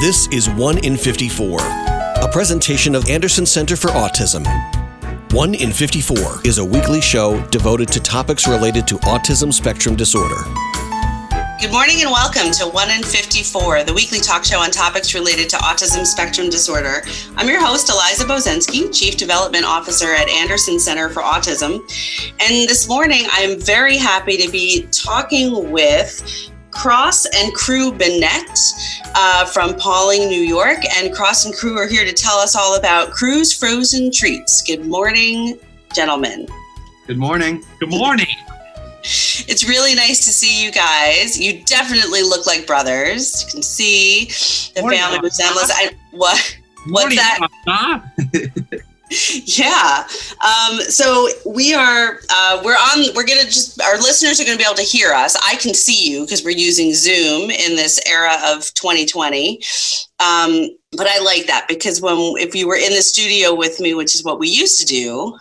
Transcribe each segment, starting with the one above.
This is 1 in 54, a presentation of Anderson Center for Autism. 1 in 54 is a weekly show devoted to topics related to autism spectrum disorder. Good morning and welcome to 1 in 54, the weekly talk show on topics related to autism spectrum disorder. I'm your host, Eliza Bozensky, Chief Development Officer at Anderson Center for Autism. And this morning, I'm very happy to be talking with Cross and Crew Bennett uh, from Pawling, New York. And Cross and Crew are here to tell us all about Crew's Frozen Treats. Good morning, gentlemen. Good morning. Good morning. It's really nice to see you guys. You definitely look like brothers. You can see the Morning, family resemblance. I, what? What's Morning, that? Papa. Yeah. Um, so we are uh, we're on we're gonna just our listeners are gonna be able to hear us. I can see you because we're using Zoom in this era of 2020. Um, but I like that because when if you were in the studio with me, which is what we used to do,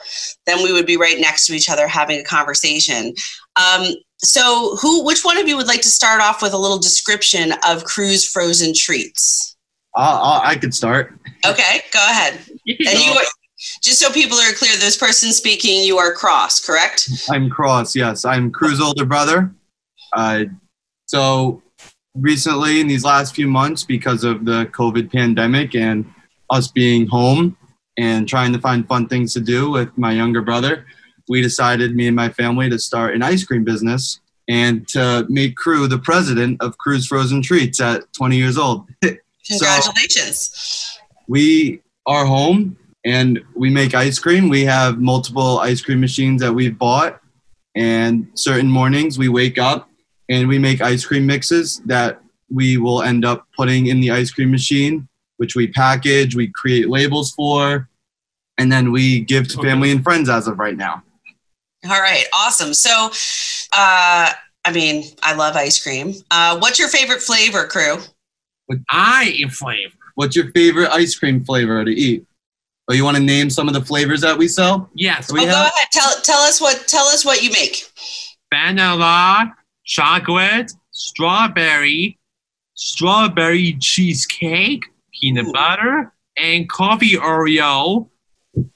then we would be right next to each other having a conversation. Um, so who which one of you would like to start off with a little description of Crew's frozen treats? I'll, I'll, I could start. Okay, go ahead. And you are, just so people are clear, this person speaking, you are cross, correct? I'm Cross. Yes, I'm Crew's older brother. Uh, so recently, in these last few months, because of the COVID pandemic and us being home and trying to find fun things to do with my younger brother, we decided, me and my family, to start an ice cream business and to make Crew the president of Crew's Frozen Treats at 20 years old. Congratulations. we are home and we make ice cream. We have multiple ice cream machines that we've bought, and certain mornings we wake up and we make ice cream mixes that we will end up putting in the ice cream machine, which we package, we create labels for, and then we give to Okay. family and friends as of right now. All right, awesome. So, uh, I mean, I love ice cream. Uh, what's your favorite flavor, crew? I am flavor. What's your favorite ice cream flavor to eat? Oh, you want to name some of the flavors that we sell? Yes. We oh, go ahead. Tell tell us what tell us what you make. Vanilla, chocolate, strawberry, strawberry cheesecake, peanut Ooh. butter, and coffee Oreo.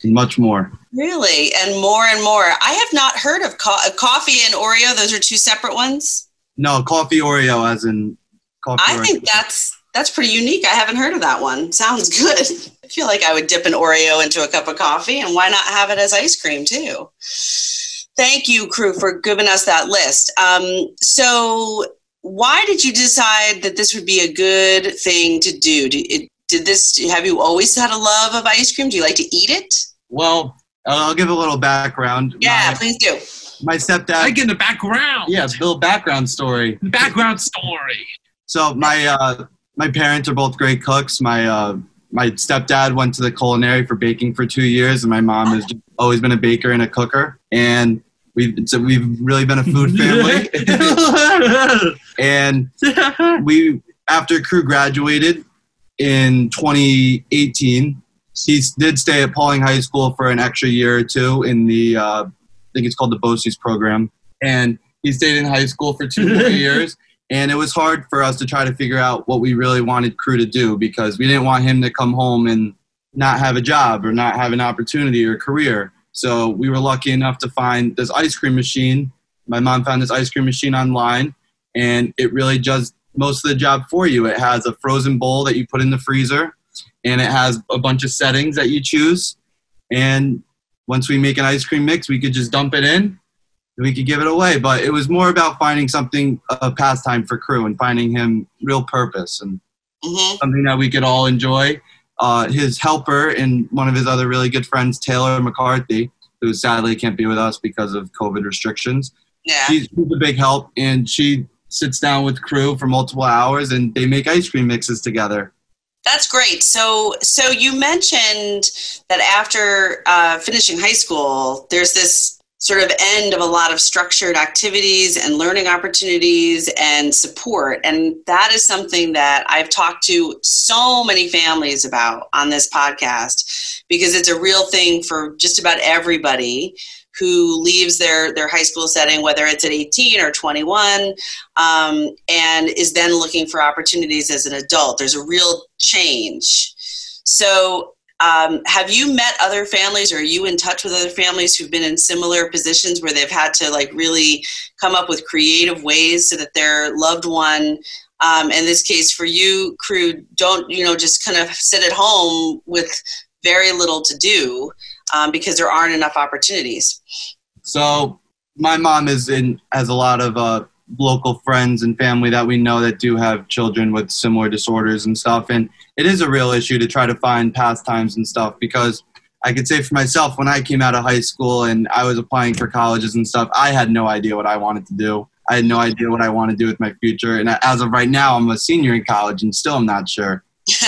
Much more. Really, and more and more. I have not heard of co- uh, coffee and Oreo. Those are two separate ones. No, coffee Oreo, as in coffee. I Oreo. think that's that's pretty unique. I haven't heard of that one. Sounds good. I feel like I would dip an Oreo into a cup of coffee, and why not have it as ice cream too? Thank you, crew, for giving us that list. Um, so, why did you decide that this would be a good thing to do? Did, did this? Have you always had a love of ice cream? Do you like to eat it? Well, I'll give a little background. Yeah, My, please do. my stepdad. I get the background. yeah, little background story. Background story. So my uh, my parents are both great cooks. My uh, my stepdad went to the culinary for baking for two years, and my mom has just always been a baker and a cooker. And we've so we've really been a food family. and we after crew graduated in 2018 he did stay at Pawling High School for an extra year or two in the uh, I think it's called the BOCES program and he stayed in high school for two more years and it was hard for us to try to figure out what we really wanted crew to do because we didn't want him to come home and not have a job or not have an opportunity or career so we were lucky enough to find this ice cream machine my mom found this ice cream machine online and it really does most of the job for you. It has a frozen bowl that you put in the freezer, and it has a bunch of settings that you choose. And once we make an ice cream mix, we could just dump it in we could give it away. But it was more about finding something, a pastime for crew, and finding him real purpose and hmm something that we could all enjoy. Uh, his helper and one of his other really good friends, Taylor McCarthy, who sadly can't be with us because of COVID restrictions Yeah. she's, she's a big help and she sits down with crew for multiple hours and they make ice cream mixes together That's great. So, so you mentioned that after uh, finishing high school, there's this sort of end of a lot of structured activities and learning opportunities and support, and that is something that I've talked to so many families about on this podcast because it's a real thing for just about everybody who leaves their their high school setting, whether it's at 18 or 21, um, and is then looking for opportunities as an adult. There's a real change. So, um, have you met other families, or are you in touch with other families who've been in similar positions where they've had to like really come up with creative ways so that their loved one um, in this case for you crew don't you know just kind of sit at home with very little to do um, because there aren't enough opportunities? So my mom is in has a lot of uh, local friends and family that we know that do have children with similar disorders and stuff, and it is a real issue to try to find pastimes and stuff because I could say for myself when I came out of high school and I was applying for colleges and stuff, I had no idea what I wanted to do. I had no idea what I want to do with my future, and as of right now, I'm a senior in college and still I'm not sure.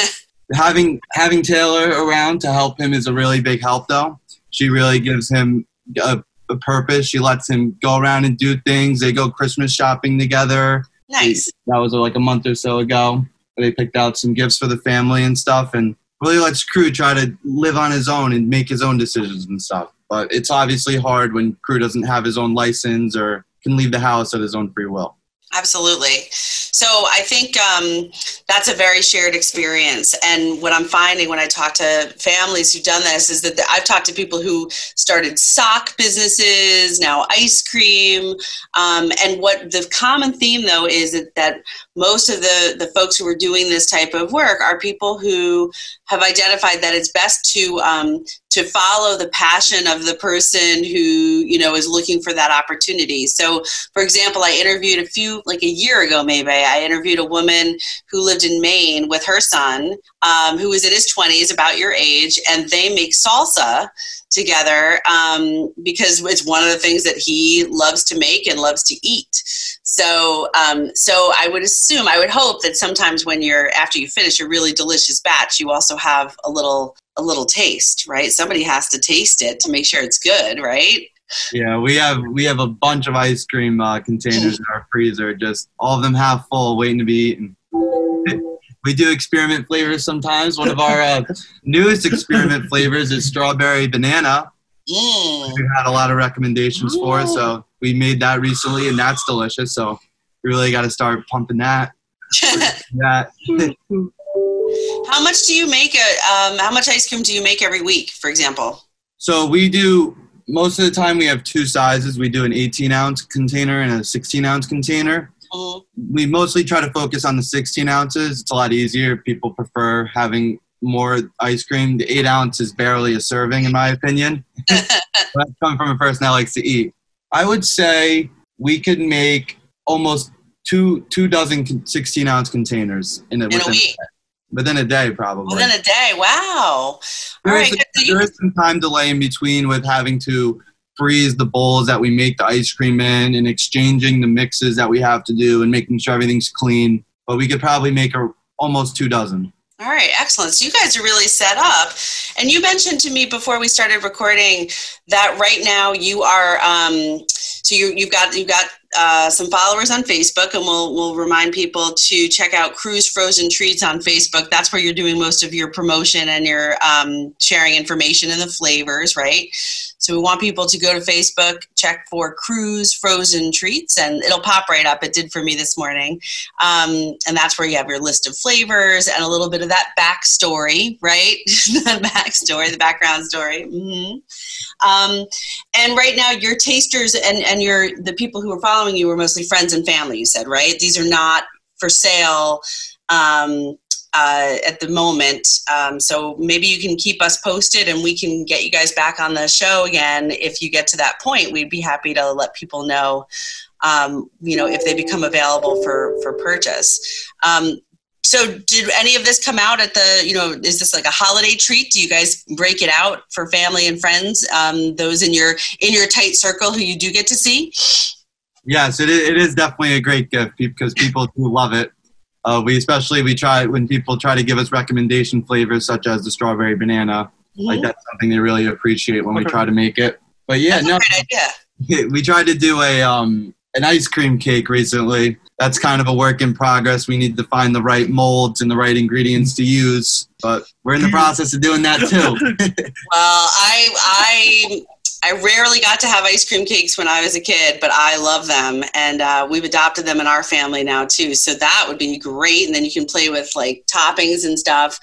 having having Taylor around to help him is a really big help, though. She really gives him a, a purpose. She lets him go around and do things. They go Christmas shopping together. nice That was uh, like a month or so ago. They picked out some gifts for the family and stuff, and really lets Crew try to live on his own and make his own decisions and stuff. But it's obviously hard when Crew doesn't have his own license or can leave the house at his own free will. Absolutely. So I think um, that's a very shared experience. And what I'm finding when I talk to families who've done this is that I've talked to people who started sock businesses, now ice cream. Um, and what the common theme, though, is that, that most of the, the folks who are doing this type of work are people who have identified that it's best to um, to follow the passion of the person who you know is looking for that opportunity. So, for example, I interviewed a few like a year ago, maybe I interviewed a woman who lived in Maine with her son, um, who was in his twenties, about your age, and they make salsa together um, because it's one of the things that he loves to make and loves to eat. So, um, so I would assume, I would hope that sometimes when you're after you finish a really delicious batch, you also have a little a little taste, right? Somebody has to taste it to make sure it's good, right? Yeah, we have we have a bunch of ice cream uh, containers in our freezer, just all of them half full, waiting to be eaten. We do experiment flavors sometimes. One of our uh, newest experiment flavors is strawberry banana. Mm. We've had a lot of recommendations for it, so we made that recently, and that's delicious. So we really got to start pumping that. That how much do you make? A, um, how much ice cream do you make every week, for example? So we do most of the time. We have two sizes. We do an 18 ounce container and a 16 ounce container. Mm. We mostly try to focus on the 16 ounces. It's a lot easier. People prefer having more ice cream. The eight ounce is barely a serving, in my opinion. That's coming from a person that likes to eat. I would say we could make almost two two dozen 16 ounce containers in a, In a week, within a day, probably. within a day. Wow. All There right. is. So there you- is some time delay in between with having to freeze the bowls that we make the ice cream in and exchanging the mixes that we have to do and making sure everything's clean. But we could probably make a, almost two dozen. All right, excellent. So you guys are really set up. And you mentioned to me before we started recording that right now you are um, so you, you've got you've got uh, some followers on Facebook, and we'll we'll remind people to check out Crew's Frozen Treats on Facebook. That's where you're doing most of your promotion and your um, sharing information and the flavors, right? So we want people to go to Facebook, check for Crew's Frozen Treats, and it'll pop right up. It did for me this morning. Um, and that's where you have your list of flavors and a little bit of that backstory, right? the backstory, the background story. hmm Um, and right now, your tasters and, and your the people who are following you were mostly friends and family. You said, right? These are not for sale um, uh, at the moment. Um, so maybe you can keep us posted, and we can get you guys back on the show again if you get to that point. We'd be happy to let people know um, you know, if they become available for for purchase. Um, so, did any of this come out at the? You know, is this like a holiday treat? Do you guys break it out for family and friends? Um, those in your in your tight circle who you do get to see. Yes, it, it is definitely a great gift because people do love it. Uh, we especially we try when people try to give us recommendation flavors such as the strawberry banana. Like that's something they really appreciate when we try to make it. But yeah, That's a no, great idea. we tried to do a um an ice cream cake recently. That's kind of a work in progress. We need to find the right molds and the right ingredients to use, but we're in the process of doing that too. Well, I I I rarely got to have ice cream cakes when I was a kid, but I love them, and uh, we've adopted them in our family now too. So that would be great, and then you can play with like toppings and stuff.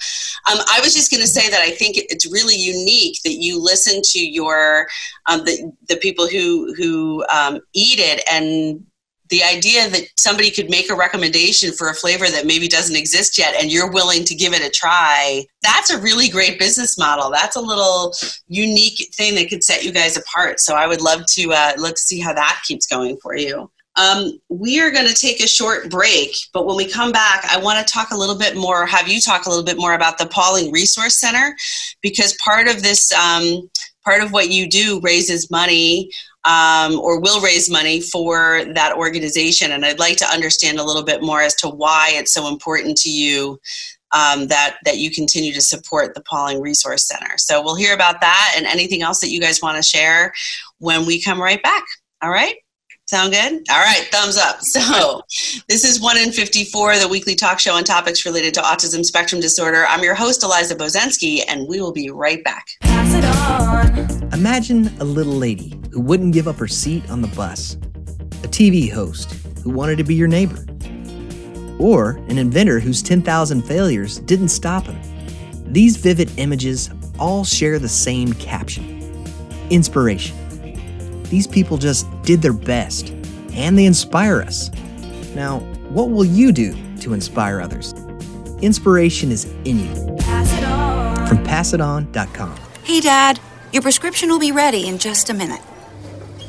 Um, I was just going to say that I think it's really unique that you listen to your um, the the people who who um, eat it and the idea that somebody could make a recommendation for a flavor that maybe doesn't exist yet and you're willing to give it a try that's a really great business model. That's a little unique thing that could set you guys apart. So i would love to uh, look see how that keeps going for you. Um, we are going to take a short break, but when we come back, I want to talk a little bit more, have you talk a little bit more about the Pawling Resource Center, because part of this, um, part of what you do raises money um, or will raise money for that organization. And I'd like to understand a little bit more as to why it's so important to you um, that that you continue to support the Pawling Resource Center. So we'll hear about that and anything else that you guys want to share when we come right back. All right. Sound good? All right, thumbs up. So, this is 1 in 54, the weekly talk show on topics related to autism spectrum disorder. I'm your host, Eliza Bozensky, and we will be right back. Imagine a little lady who wouldn't give up her seat on the bus, a TV host who wanted to be your neighbor, or an inventor whose 10,000 failures didn't stop him. These vivid images all share the same caption inspiration. These people just did their best, and they inspire us. Now, what will you do to inspire others? Inspiration is in you. From passiton.com. Hey, Dad, your prescription will be ready in just a minute.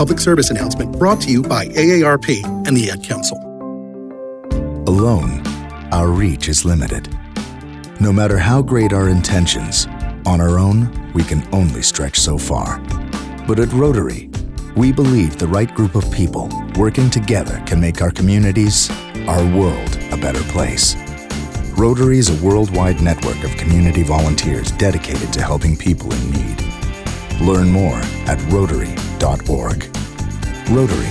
public service announcement brought to you by AARP and the Ad Council. Alone, our reach is limited. No matter how great our intentions, on our own, we can only stretch so far. But at Rotary, we believe the right group of people working together can make our communities, our world, a better place. Rotary is a worldwide network of community volunteers dedicated to helping people in need. Learn more at Rotary.org. Rotary,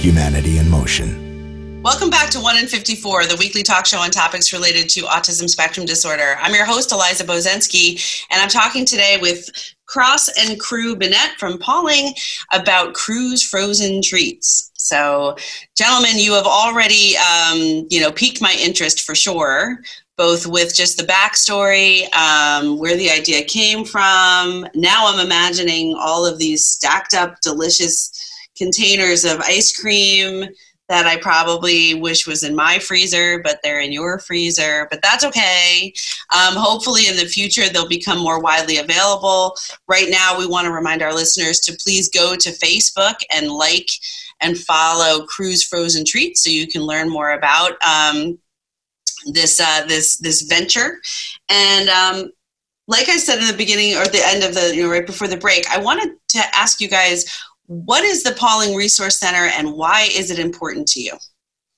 humanity in motion. Welcome back to 1 in 54, the weekly talk show on topics related to autism spectrum disorder. I'm your host, Eliza Bozensky, and I'm talking today with Cross and Crew Bennett from Pawling about Crew's frozen treats. So, gentlemen, you have already, um, you know, piqued my interest for sure, both with just the backstory, um, where the idea came from. Now I'm imagining all of these stacked up, delicious containers of ice cream that I probably wish was in my freezer, but they're in your freezer. But that's okay. Um, hopefully, in the future, they'll become more widely available. Right now, we want to remind our listeners to please go to Facebook and like and follow Crew's Frozen Treats so you can learn more about um, this uh, this this venture. And um, like I said in the beginning or the end of the you know right before the break, I wanted to ask you guys what is the Pawling Resource Center and why is it important to you?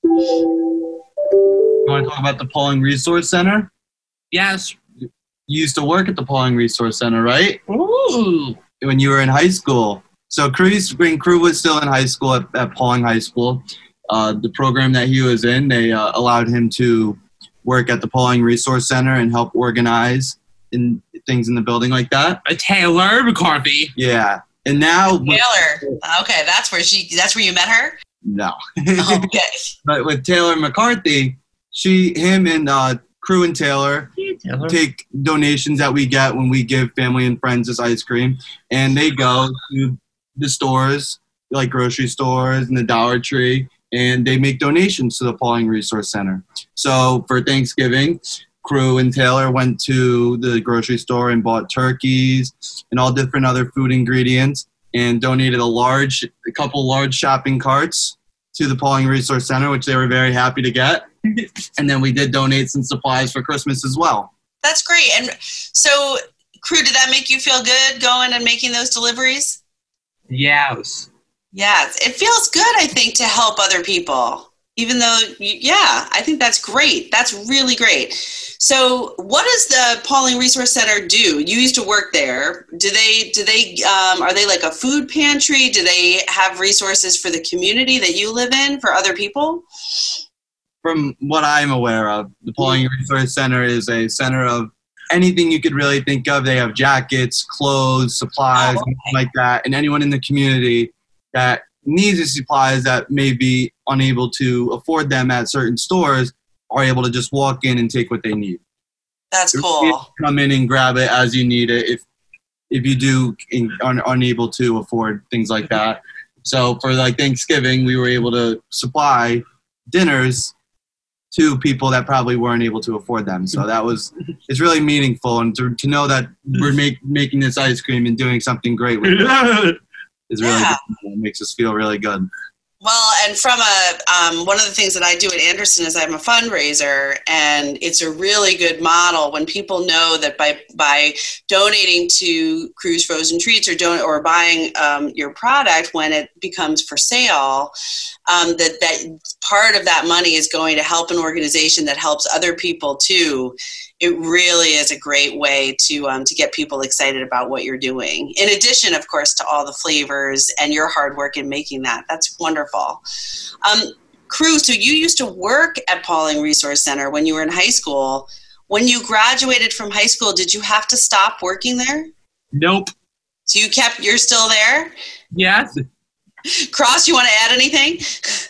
You want to talk about the Pawling Resource Center? Yes. You used to work at the Pawling Resource Center, right? Ooh. When you were in high school. So Crew's, when Crew was still in high school at, at Pawling High School, uh, the program that he was in, they uh, allowed him to work at the Pawling Resource Center and help organize in things in the building like that. A Taylor McCarthy. Yeah. And now, Taylor. Okay, that's where she. That's where you met her. no. Okay. but with Taylor McCarthy, she, him, and uh, Crew and Taylor Taylor. take donations that we get when we give family and friends this ice cream, and they go to the stores, like grocery stores and the Dollar Tree, and they make donations to the Pawling Resource Center. So for Thanksgiving, crew and Taylor went to the grocery store and bought turkeys and all different other food ingredients and donated a large, a couple large shopping carts to the Pawling Resource Center, which they were very happy to get. and then we did donate some supplies for Christmas as well. That's great. And so, crew, did that make you feel good going and making those deliveries? Yes. Yeah, it feels good, I think, to help other people. Even though, yeah, I think that's great. That's really great. So, what does the Pawling Resource Center do? You used to work there. Do they? Do they? Um, are they like a food pantry? Do they have resources for the community that you live in for other people? From what I'm aware of, the Pawling Resource Center is a center of anything you could really think of. They have jackets, clothes, supplies, Oh, okay. like that, and anyone in the community that needs these supplies that may be unable to afford them at certain stores are able to just walk in and take what they need. That's You cool. Come in and grab it as you need it if if you do in, are unable to afford things like that. So for like Thanksgiving, we were able to supply dinners to people that probably weren't able to afford them. So that was it's really meaningful, and to, to know that we're make, making this ice cream and doing something great with it is really Yeah. good. It makes us feel really good. Well, and from a um, one of the things that I do at Anderson is I'm a fundraiser, and it's a really good model when people know that by by donating to Crew's Frozen Treats or don- or buying um, your product when it becomes for sale, um, that that part of that money is going to help an organization that helps other people too. It really is a great way to um, to get people excited about what you're doing. In addition, of course, to all the flavors and your hard work in making that. That's wonderful. Um, Crew, so you used to work at Pawling Resource Center when you were in high school. When you graduated from high school, did you have to stop working there? Nope. So you kept, you're still there? Yes. Cross, you want to add anything?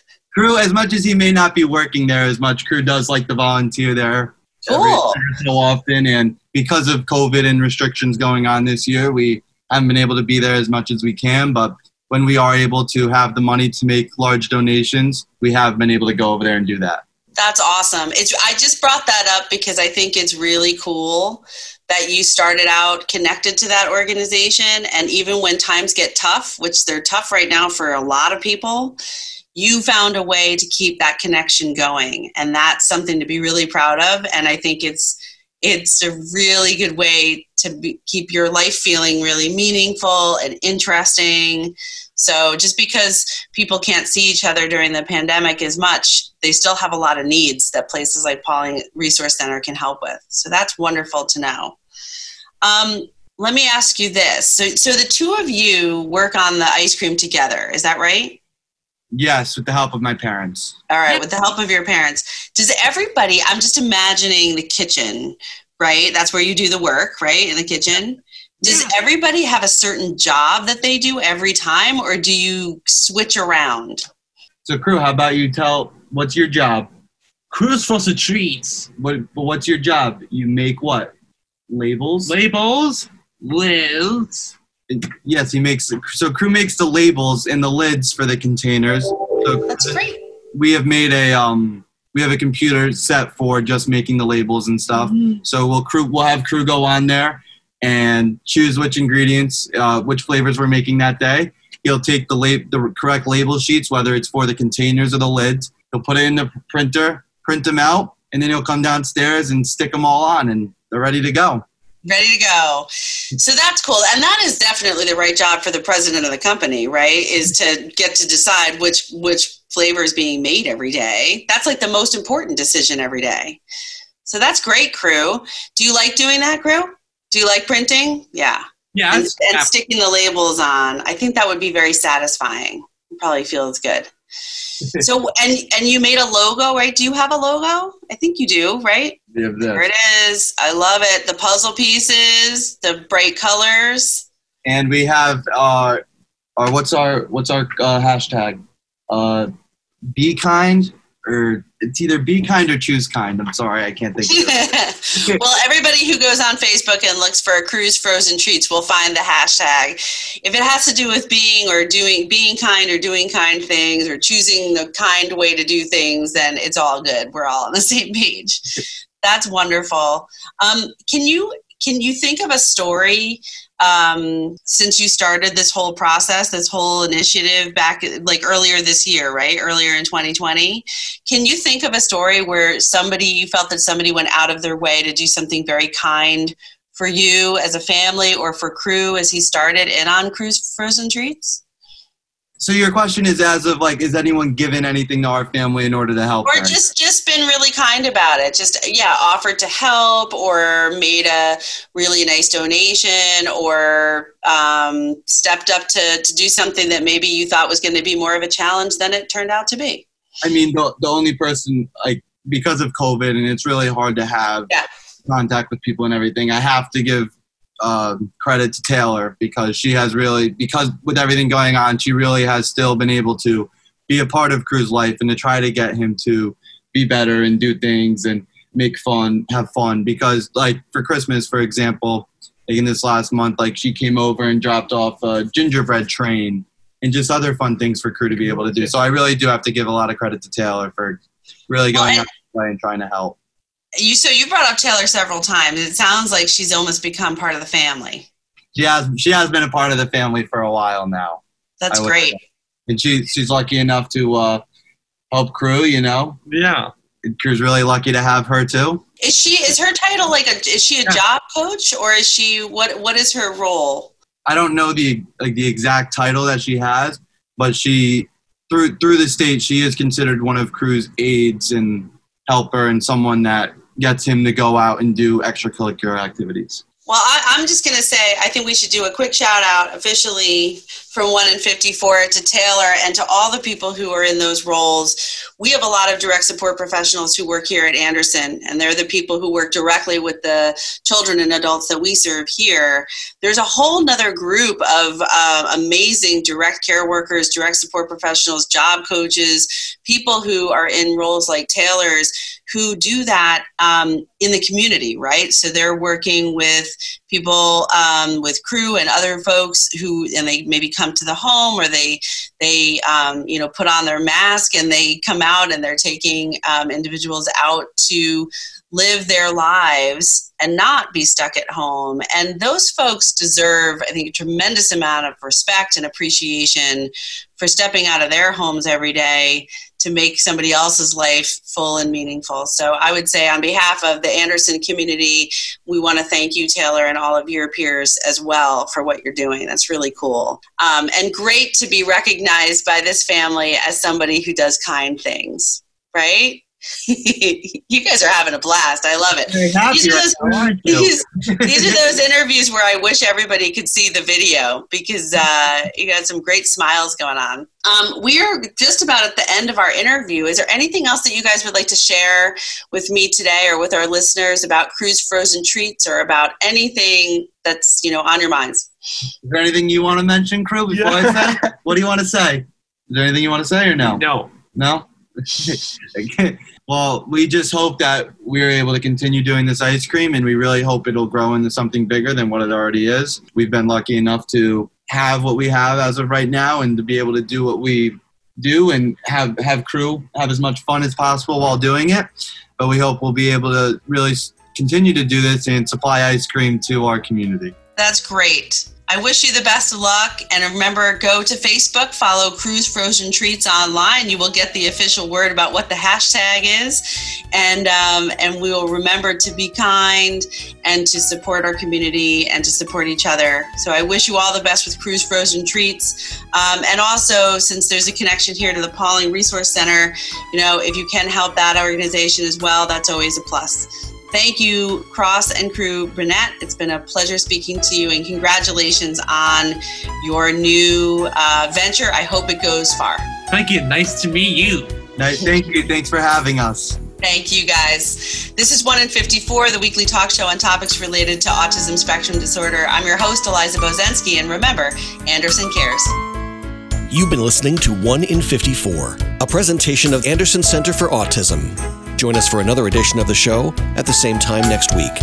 Crew, as much as he may not be working there as much, Crew does like to volunteer there Cool. so often. And because of COVID and restrictions going on this year, we haven't been able to be there as much as we can. But when we are able to have the money to make large donations, we have been able to go over there and do that. That's awesome. It's I just brought that up because I think it's really cool that you started out connected to that organization and even when times get tough, which they're tough right now for a lot of people, you found a way to keep that connection going and that's something to be really proud of and I think it's it's a really good way to be, keep your life feeling really meaningful and interesting. So just because people can't see each other during the pandemic as much, they still have a lot of needs that places like Pawling Resource Center can help with. So that's wonderful to know. Um, let me ask you this. So, so the two of you work on the ice cream together. Is that right? Yes, with the help of my parents. All right, with the help of your parents. Does everybody, I'm just imagining the kitchen, right? That's where you do the work, right? In the kitchen. Does everybody have a certain job that they do every time, or do you switch around? So, Crew, how about you tell what's your job? Crew's for the treats. What? What's your job? You make what? Labels. Labels. Lids. Yes, he makes. So, Crew makes the labels and the lids for the containers. So That's great. we have made a um we have a computer set for just making the labels and stuff. So we'll crew we'll have crew go on there and choose which ingredients, uh, which flavors we're making that day. He'll take the lab the correct label sheets, whether it's for the containers or the lids. He'll put it in the printer, print them out, and then he'll come downstairs and stick them all on, and they're ready to go. Ready to go. So that's cool. And that is definitely the right job for the president of the company, right? Is to get to decide which which flavor is being made every day. That's like the most important decision every day. So that's great, crew. Do you like doing that, crew? Do you like printing? Yeah. Yes. and, and Yeah. sticking the labels on. I think that would be very satisfying. It probably feels good. so and and you made a logo, right? Do you have a logo? I think you do, right? Have There it is. I love it. The puzzle pieces, the bright colors. And we have uh, our what's our what's our uh, hashtag? Uh, be kind or it's either be kind or choose kind. I'm sorry, I can't think. Of it. well, everybody who goes on Facebook and looks for Crew's Frozen Treats will find the hashtag. If it has to do with being or doing, being kind or doing kind things or choosing the kind way to do things, then it's all good. We're all on the same page. That's wonderful. Um, can you can you think of a story um, since you started this whole process, this whole initiative back like earlier this year, right? Earlier in 2020. Can you think of a story where somebody, you felt that somebody went out of their way to do something very kind for you as a family or for Crew as he started in on Crew's Frozen Treats? So your question is, as of like, is anyone given anything to our family in order to help? or her? just just been really kind about it just yeah offered to help or made a really nice donation or um, stepped up to to do something that maybe you thought was going to be more of a challenge than it turned out to be I mean, the, the only person like because of COVID, and it's really hard to have Yeah. contact with people and everything. I have to give um, credit to Taylor because she has really because with everything going on, she really has still been able to be a part of Crew's life and to try to get him to be better and do things and make fun, have fun. Because like for Christmas, for example, like in this last month, like she came over and dropped off a gingerbread train and just other fun things for crew to be able to do. So I really do have to give a lot of credit to Taylor for really Well, going and- out of her way and trying to help. You so you brought up taylor several times it sounds like she's almost become part of the family She has she has been a part of the family for a while now, that's great say. and she she's lucky enough to uh, help crew. You know, Yeah. And crew's really lucky to have her too. is she is her title like a is she a Yeah. job coach or is she what what is her role I don't know the like the exact title that she has, but she through through the state she is considered one of crew's aides and helper and someone that gets him to go out and do extracurricular activities. Well, I, I'm just going to say, I think we should do a quick shout out officially from 1 in 54 to Taylor and to all the people who are in those roles. We have a lot of direct support professionals who work here at Anderson, and they're the people who work directly with the children and adults that we serve here. There's a whole nother group of uh, amazing direct care workers, direct support professionals, job coaches, people who are in roles like Taylor's who do that um, in the community, right? So they're working with people um, with crew and other folks who, and they maybe come to the home or they they um, you know put on their mask and they come out and they're taking um, individuals out to live their lives and not be stuck at home. And those folks deserve, I think, a tremendous amount of respect and appreciation for stepping out of their homes every day to make somebody else's life full and meaningful. So I would say, on behalf of the Anderson community, we want to thank you, Taylor, and all of your peers as well for what you're doing. That's really cool. Um, and great to be recognized by this family as somebody who does kind things, right? you guys are having a blast. I love it. These are those- now. These, these are those interviews where I wish everybody could see the video because uh, you got some great smiles going on. Um, we are just about at the end of our interview. Is there anything else that you guys would like to share with me today or with our listeners about Crew's Frozen Treats or about anything that's you know on your minds? Is there anything you want to mention, crew? Before I say, what do you want to say? Is there anything you want to say or no? No. No. Well, we just hope that we're able to continue doing this ice cream, and we really hope it'll grow into something bigger than what it already is. We've been lucky enough to have what we have as of right now, and to be able to do what we do, and have have crew have as much fun as possible while doing it. But we hope we'll be able to really continue to do this and supply ice cream to our community. That's great. I wish you the best of luck. And remember, go to Facebook, follow Crew's Frozen Treats online. You will get the official word about what the hashtag is. And, um, and we will remember to be kind and to support our community and to support each other. So I wish you all the best with Crew's Frozen Treats. Um, and also, since there's a connection here to the Pawling Resource Center, you know, if you can help that organization as well, that's always a plus. Thank you, Cross and Crew Burnett. It's been a pleasure speaking to you, and congratulations on your new uh, venture. I hope it goes far. Thank you. Nice to meet you. Nice- Thank you. Thanks for having us. Thank you, guys. This is 1 in 54, the weekly talk show on topics related to autism spectrum disorder. I'm your host, Eliza Bozensky, and remember, Anderson cares. You've been listening to 1 in 54, a presentation of Anderson Center for Autism. Join us for another edition of the show at the same time next week.